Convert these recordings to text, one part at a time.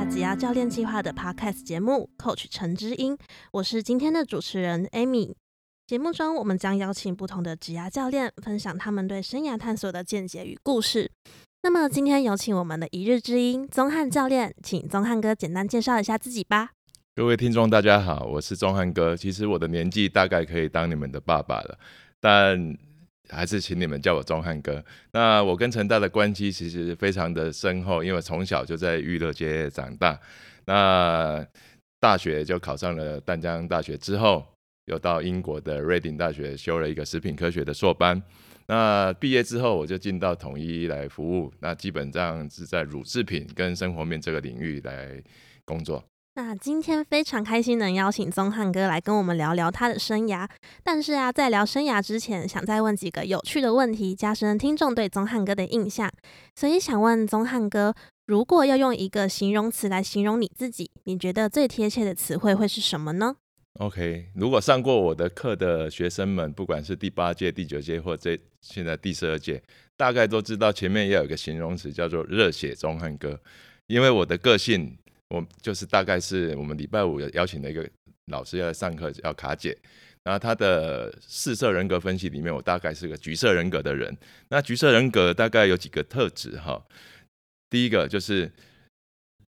加挤压教练计划的 Podcast 节目《Coach 陈之音》，我是今天的主持人 Amy。节目中，我们将邀请不同的职涯教练，分享他们对生涯探索的见解与故事。那么，今天有请我们的一日之音宗汉教练，请宗汉哥简单介绍一下自己吧。各位听众，大家好，我是宗汉哥。其实我的年纪大概可以当你们的爸爸了，但还是请你们叫我钟汉哥。那我跟陈大的关系其实非常的深厚，因为从小就在娱乐界长大。那大学就考上了淡江大学之后，又到英国的瑞典大学修了一个食品科学的硕班。那毕业之后，我就进到统一来服务。那基本上是在乳制品跟生活面这个领域来工作。那今天非常开心能邀请宗汉哥来跟我们聊聊他的生涯。但是啊，在聊生涯之前，想再问几个有趣的问题，加深听众对宗汉哥的印象。所以想问宗汉哥，如果要用一个形容词来形容你自己，你觉得最贴切的词汇会是什么呢？OK，如果上过我的课的学生们，不管是第八届、第九届或这现在第十二届，大概都知道前面要有一个形容词叫做热血宗汉哥，因为我的个性。我就是大概是我们礼拜五邀请的一个老师要来上课，叫卡姐。然后他的四色人格分析里面，我大概是个橘色人格的人。那橘色人格大概有几个特质哈？第一个就是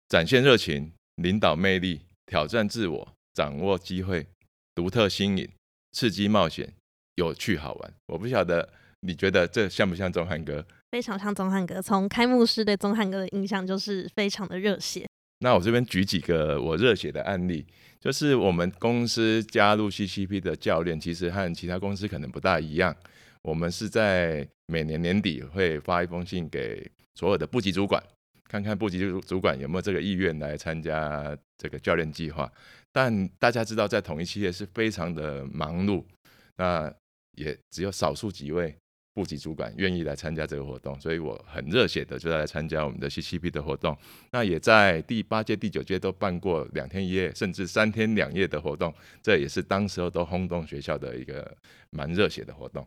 展现热情、领导魅力、挑战自我、掌握机会、独特新颖、刺激冒险、有趣好玩。我不晓得你觉得这像不像钟汉哥？非常像钟汉哥。从开幕式对钟汉哥的印象就是非常的热血。那我这边举几个我热血的案例，就是我们公司加入 CCP 的教练，其实和其他公司可能不大一样。我们是在每年年底会发一封信给所有的部级主管，看看部级主主管有没有这个意愿来参加这个教练计划。但大家知道，在同一企业是非常的忙碌，那也只有少数几位。部级主管愿意来参加这个活动，所以我很热血的就来参加我们的 CCP 的活动。那也在第八届、第九届都办过两天一夜，甚至三天两夜的活动，这也是当时候都轰动学校的一个蛮热血的活动。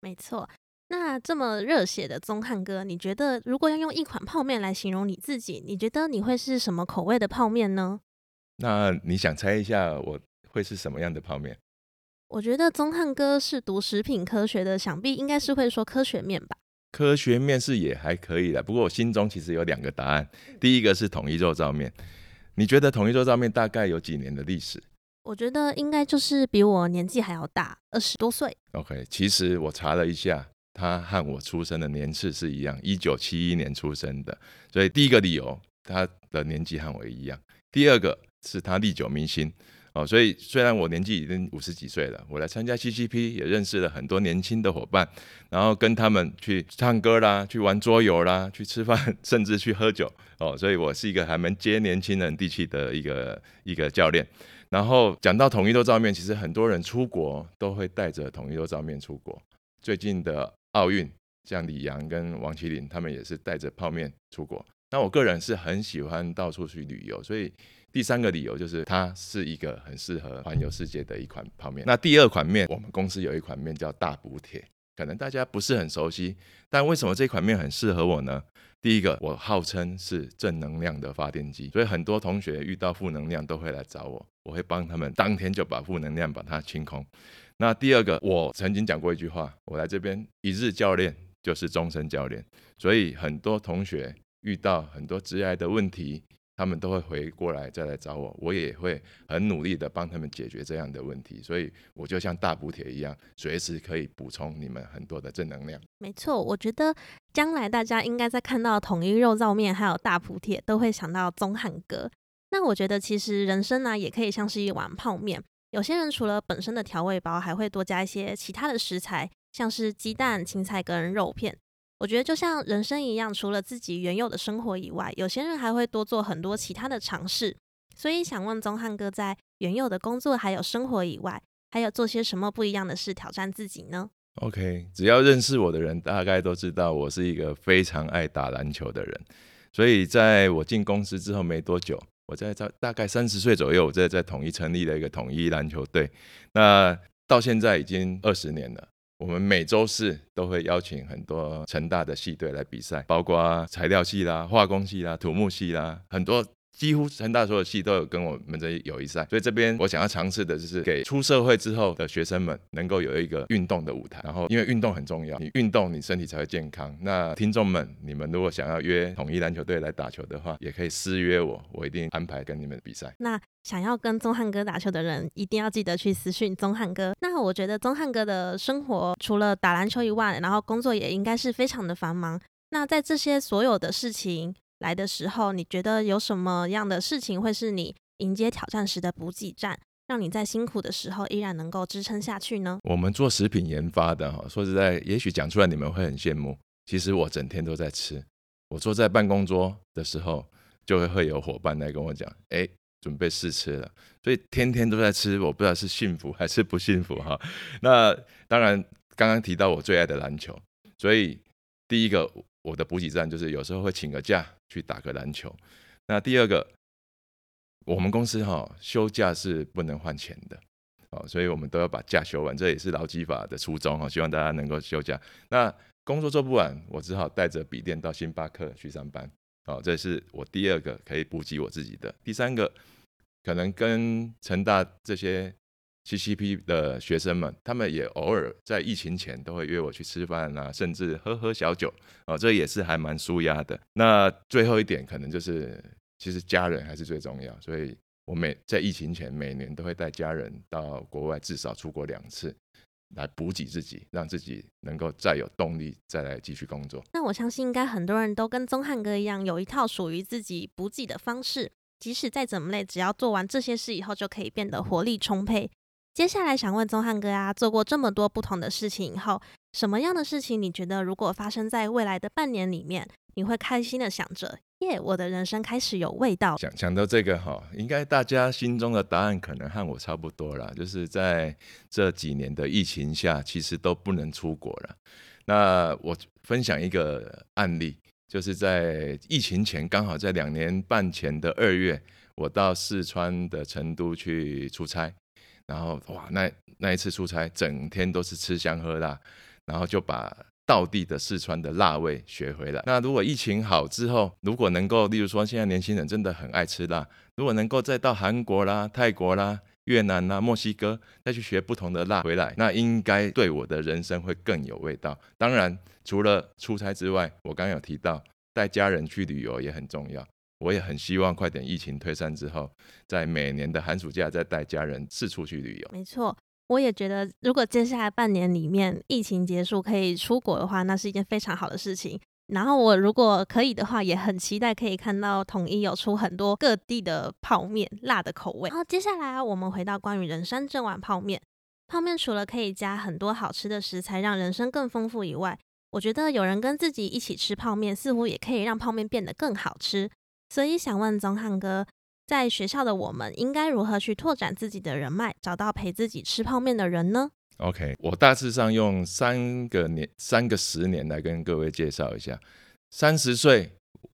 没错，那这么热血的宗汉哥，你觉得如果要用一款泡面来形容你自己，你觉得你会是什么口味的泡面呢？那你想猜一下我会是什么样的泡面？我觉得宗汉哥是读食品科学的，想必应该是会说科学面吧。科学面是也还可以的，不过我心中其实有两个答案。第一个是统一肉燥面，你觉得统一肉燥面大概有几年的历史？我觉得应该就是比我年纪还要大，二十多岁。OK，其实我查了一下，他和我出生的年次是一样，一九七一年出生的。所以第一个理由，他的年纪和我一样。第二个是他历久弥新。哦，所以虽然我年纪已经五十几岁了，我来参加 CCP 也认识了很多年轻的伙伴，然后跟他们去唱歌啦，去玩桌游啦，去吃饭，甚至去喝酒。哦，所以我是一个还蛮接年轻人地气的一个一个教练。然后讲到统一豆照面，其实很多人出国都会带着统一豆照面出国。最近的奥运，像李阳跟王麒麟，他们也是带着泡面出国。那我个人是很喜欢到处去旅游，所以。第三个理由就是它是一个很适合环游世界的一款泡面。那第二款面，我们公司有一款面叫大补铁，可能大家不是很熟悉，但为什么这款面很适合我呢？第一个，我号称是正能量的发电机，所以很多同学遇到负能量都会来找我，我会帮他们当天就把负能量把它清空。那第二个，我曾经讲过一句话，我来这边一日教练就是终身教练，所以很多同学遇到很多致癌的问题。他们都会回过来再来找我，我也会很努力的帮他们解决这样的问题，所以我就像大补铁一样，随时可以补充你们很多的正能量。没错，我觉得将来大家应该在看到统一肉燥面还有大补铁，都会想到宗汉哥。那我觉得其实人生呢，也可以像是一碗泡面，有些人除了本身的调味包，还会多加一些其他的食材，像是鸡蛋、青菜跟肉片。我觉得就像人生一样，除了自己原有的生活以外，有些人还会多做很多其他的尝试。所以想问宗汉哥，在原有的工作还有生活以外，还有做些什么不一样的事挑战自己呢？OK，只要认识我的人，大概都知道我是一个非常爱打篮球的人。所以在我进公司之后没多久，我在在大概三十岁左右，我在在统一成立了一个统一篮球队。那到现在已经二十年了。我们每周四都会邀请很多成大的系队来比赛，包括材料系啦、化工系啦、土木系啦，很多几乎成大所有系都有跟我们这友谊赛，所以这边我想要尝试的就是给出社会之后的学生们能够有一个运动的舞台。然后因为运动很重要，你运动你身体才会健康。那听众们，你们如果想要约统一篮球队来打球的话，也可以私约我，我一定安排跟你们比赛。那想要跟宗汉哥打球的人，一定要记得去私讯宗汉哥。那我觉得宗汉哥的生活除了打篮球以外，然后工作也应该是非常的繁忙。那在这些所有的事情。来的时候，你觉得有什么样的事情会是你迎接挑战时的补给站，让你在辛苦的时候依然能够支撑下去呢？我们做食品研发的哈，说实在，也许讲出来你们会很羡慕。其实我整天都在吃，我坐在办公桌的时候，就会会有伙伴来跟我讲，哎，准备试吃了。所以天天都在吃，我不知道是幸福还是不幸福哈。那当然，刚刚提到我最爱的篮球，所以第一个。我的补给站就是有时候会请个假去打个篮球。那第二个，我们公司哈休假是不能换钱的，哦，所以我们都要把假休完，这也是劳基法的初衷哈。希望大家能够休假。那工作做不完，我只好带着笔电到星巴克去上班。哦，这是我第二个可以补给我自己的。第三个，可能跟成大这些。CCP 的学生们，他们也偶尔在疫情前都会约我去吃饭啊，甚至喝喝小酒哦，这也是还蛮舒压的。那最后一点，可能就是其实家人还是最重要，所以我每在疫情前每年都会带家人到国外，至少出国两次，来补给自己，让自己能够再有动力再来继续工作。那我相信应该很多人都跟宗汉哥一样，有一套属于自己补给的方式，即使再怎么累，只要做完这些事以后，就可以变得活力充沛。接下来想问宗汉哥啊，做过这么多不同的事情以后，什么样的事情你觉得如果发生在未来的半年里面，你会开心的想着，耶，我的人生开始有味道。想想到这个哈，应该大家心中的答案可能和我差不多啦，就是在这几年的疫情下，其实都不能出国了。那我分享一个案例，就是在疫情前，刚好在两年半前的二月，我到四川的成都去出差。然后哇，那那一次出差，整天都是吃香喝辣，然后就把道地的四川的辣味学回来。那如果疫情好之后，如果能够，例如说现在年轻人真的很爱吃辣，如果能够再到韩国啦、泰国啦、越南啦、墨西哥再去学不同的辣回来，那应该对我的人生会更有味道。当然，除了出差之外，我刚刚有提到带家人去旅游也很重要。我也很希望快点疫情退散之后，在每年的寒暑假再带家人四处去旅游。没错，我也觉得，如果接下来半年里面疫情结束可以出国的话，那是一件非常好的事情。然后我如果可以的话，也很期待可以看到统一有出很多各地的泡面，辣的口味。然后接下来我们回到关于人山这碗泡面，泡面除了可以加很多好吃的食材，让人生更丰富以外，我觉得有人跟自己一起吃泡面，似乎也可以让泡面变得更好吃。所以想问宗汉哥，在学校的我们应该如何去拓展自己的人脉，找到陪自己吃泡面的人呢？OK，我大致上用三个年、三个十年来跟各位介绍一下。三十岁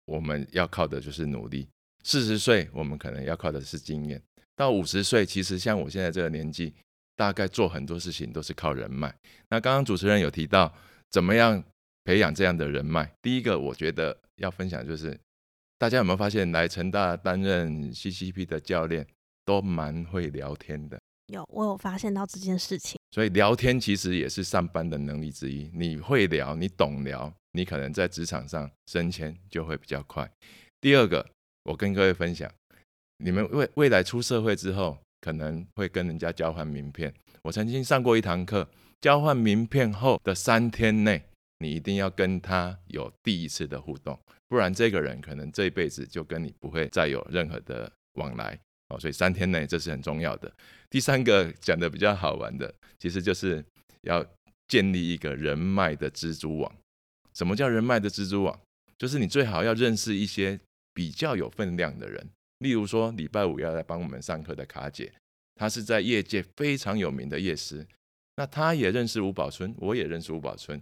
我们要靠的就是努力，四十岁我们可能要靠的是经验，到五十岁，其实像我现在这个年纪，大概做很多事情都是靠人脉。那刚刚主持人有提到怎么样培养这样的人脉，第一个我觉得要分享就是。大家有没有发现，来成大担任 CCP 的教练都蛮会聊天的？有，我有发现到这件事情。所以聊天其实也是上班的能力之一。你会聊，你懂聊，你可能在职场上升迁就会比较快。第二个，我跟各位分享，你们未未来出社会之后，可能会跟人家交换名片。我曾经上过一堂课，交换名片后的三天内。你一定要跟他有第一次的互动，不然这个人可能这一辈子就跟你不会再有任何的往来哦。所以三天内这是很重要的。第三个讲的比较好玩的，其实就是要建立一个人脉的蜘蛛网。什么叫人脉的蜘蛛网？就是你最好要认识一些比较有分量的人，例如说礼拜五要来帮我们上课的卡姐，她是在业界非常有名的业师，那她也认识吴宝春，我也认识吴宝春。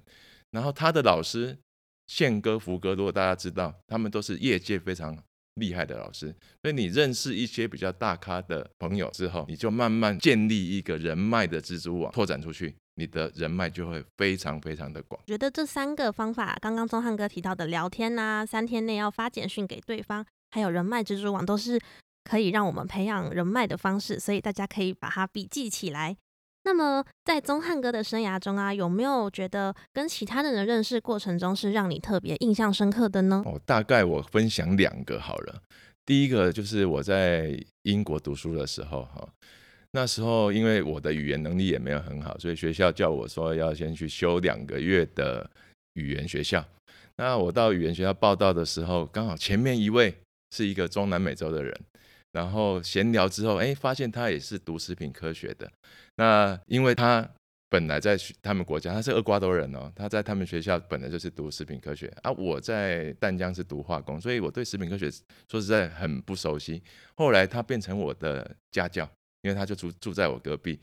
然后他的老师宪哥、福哥，如果大家知道，他们都是业界非常厉害的老师。所以你认识一些比较大咖的朋友之后，你就慢慢建立一个人脉的蜘蛛网，拓展出去，你的人脉就会非常非常的广。觉得这三个方法，刚刚钟汉哥提到的聊天呐，三天内要发简讯给对方，还有人脉蜘蛛网，都是可以让我们培养人脉的方式，所以大家可以把它笔记起来。那么在宗汉哥的生涯中啊，有没有觉得跟其他人的认识过程中是让你特别印象深刻的呢？哦，大概我分享两个好了。第一个就是我在英国读书的时候，哈，那时候因为我的语言能力也没有很好，所以学校叫我说要先去修两个月的语言学校。那我到语言学校报道的时候，刚好前面一位是一个中南美洲的人。然后闲聊之后，哎，发现他也是读食品科学的。那因为他本来在他们国家，他是厄瓜多人哦，他在他们学校本来就是读食品科学啊。我在淡江是读化工，所以我对食品科学说实在很不熟悉。后来他变成我的家教，因为他就住住在我隔壁。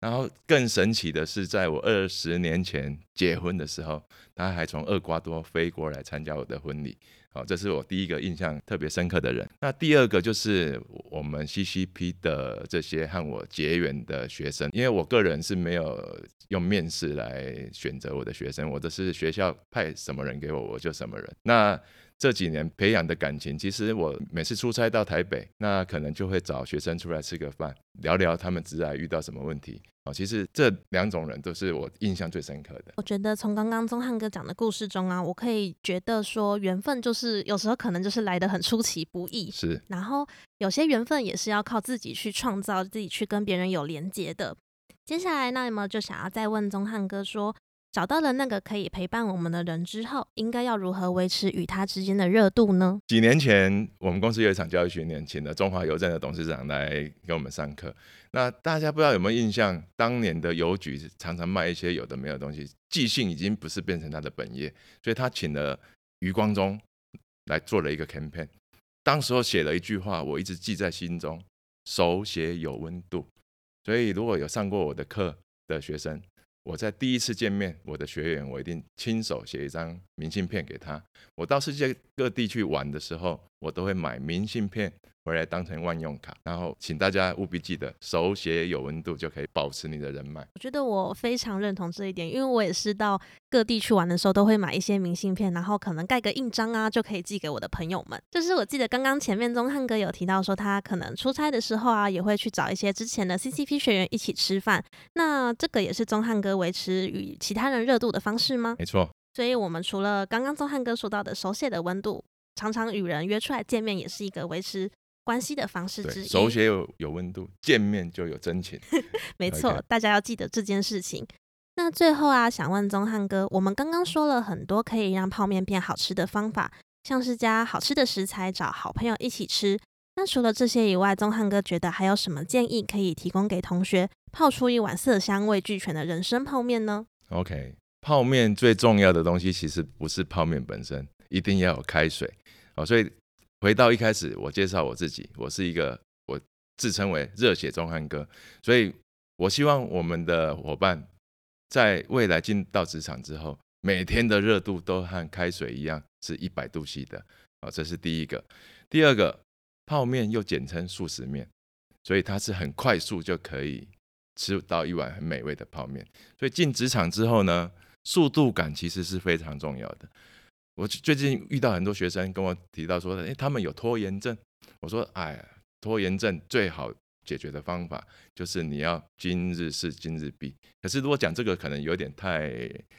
然后更神奇的是，在我二十年前结婚的时候，他还从厄瓜多飞过来参加我的婚礼。好，这是我第一个印象特别深刻的人。那第二个就是我们 CCP 的这些和我结缘的学生，因为我个人是没有用面试来选择我的学生，我的是学校派什么人给我，我就什么人。那这几年培养的感情，其实我每次出差到台北，那可能就会找学生出来吃个饭，聊聊他们职涯遇到什么问题。哦，其实这两种人都是我印象最深刻的。我觉得从刚刚宗汉哥讲的故事中啊，我可以觉得说，缘分就是有时候可能就是来的很出其不意，是。然后有些缘分也是要靠自己去创造，自己去跟别人有连接的。接下来，那么就想要再问宗汉哥说。找到了那个可以陪伴我们的人之后，应该要如何维持与他之间的热度呢？几年前，我们公司有一场教育训练，请了中华邮政的董事长来给我们上课。那大家不知道有没有印象？当年的邮局常常卖一些有的没有东西，寄信已经不是变成他的本业，所以他请了余光中来做了一个 campaign。当时候写了一句话，我一直记在心中：手写有温度。所以如果有上过我的课的学生，我在第一次见面我的学员，我一定亲手写一张明信片给他。我到世界各地去玩的时候，我都会买明信片。回来当成万用卡，然后请大家务必记得手写有温度，就可以保持你的人脉。我觉得我非常认同这一点，因为我也是到各地去玩的时候，都会买一些明信片，然后可能盖个印章啊，就可以寄给我的朋友们。就是我记得刚刚前面钟汉哥有提到说，他可能出差的时候啊，也会去找一些之前的 CCP 学员一起吃饭。那这个也是钟汉哥维持与其他人热度的方式吗？没错。所以我们除了刚刚宗汉哥说到的手写的温度，常常与人约出来见面，也是一个维持。关系的方式之一，手写有有温度，见面就有真情。没错，大家要记得这件事情。那最后啊，想问宗汉哥，我们刚刚说了很多可以让泡面变好吃的方法，像是加好吃的食材，找好朋友一起吃。那除了这些以外，宗汉哥觉得还有什么建议可以提供给同学，泡出一碗色香味俱全的人参泡面呢？OK，泡面最重要的东西其实不是泡面本身，一定要有开水哦，所以。回到一开始，我介绍我自己，我是一个我自称为热血中汉哥，所以我希望我们的伙伴在未来进到职场之后，每天的热度都和开水一样是一百度 C 的啊，这是第一个。第二个，泡面又简称速食面，所以它是很快速就可以吃到一碗很美味的泡面。所以进职场之后呢，速度感其实是非常重要的。我最近遇到很多学生跟我提到说，诶，他们有拖延症。我说，哎，拖延症最好解决的方法就是你要今日事今日毕。可是如果讲这个可能有点太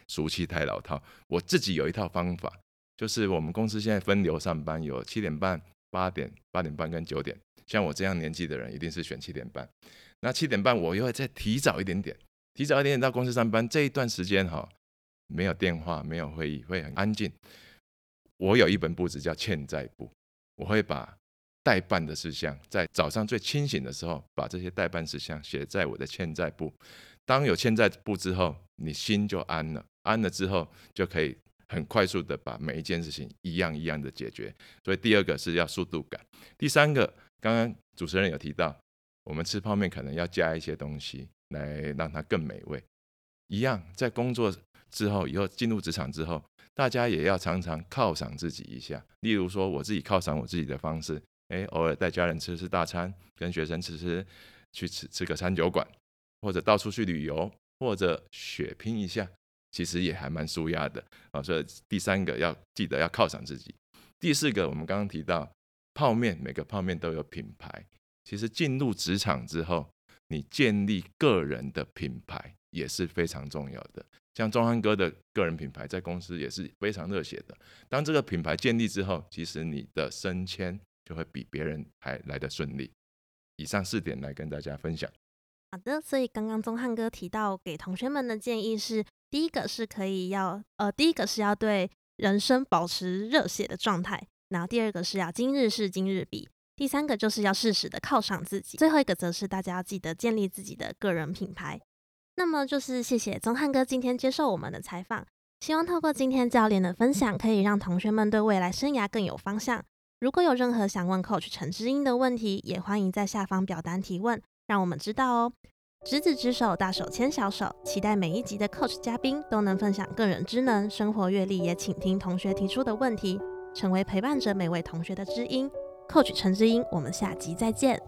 俗气、太老套。我自己有一套方法，就是我们公司现在分流上班，有七点半、八点、八点半跟九点。像我这样年纪的人，一定是选七点半。那七点半我又会再提早一点点，提早一点点到公司上班。这一段时间哈，没有电话，没有会议，会很安静。我有一本簿子叫欠债簿，我会把代办的事项在早上最清醒的时候，把这些代办事项写在我的欠债簿。当有欠债簿之后，你心就安了，安了之后就可以很快速的把每一件事情一样一样的解决。所以第二个是要速度感，第三个刚刚主持人有提到，我们吃泡面可能要加一些东西来让它更美味。一样在工作之后，以后进入职场之后。大家也要常常犒赏自己一下，例如说我自己犒赏我自己的方式，哎，偶尔带家人吃吃大餐，跟学生吃吃，去吃吃个餐酒馆，或者到处去旅游，或者血拼一下，其实也还蛮舒压的啊。所以第三个要记得要犒赏自己，第四个我们刚刚提到泡面每个泡面都有品牌，其实进入职场之后，你建立个人的品牌也是非常重要的。像钟汉哥的个人品牌在公司也是非常热血的。当这个品牌建立之后，其实你的升迁就会比别人还来得顺利。以上四点来跟大家分享。好的，所以刚刚宗汉哥提到给同学们的建议是：第一个是可以要呃，第一个是要对人生保持热血的状态，然后第二个是要今日事今日毕，第三个就是要适时的犒赏自己，最后一个则是大家要记得建立自己的个人品牌。那么就是谢谢宗汉哥今天接受我们的采访，希望透过今天教练的分享，可以让同学们对未来生涯更有方向。如果有任何想问 Coach 陈之英的问题，也欢迎在下方表单提问，让我们知道哦。执子之手，大手牵小手，期待每一集的 Coach 嘉宾都能分享个人之能、生活阅历，也倾听同学提出的问题，成为陪伴着每位同学的知音。Coach 陈之英，我们下集再见。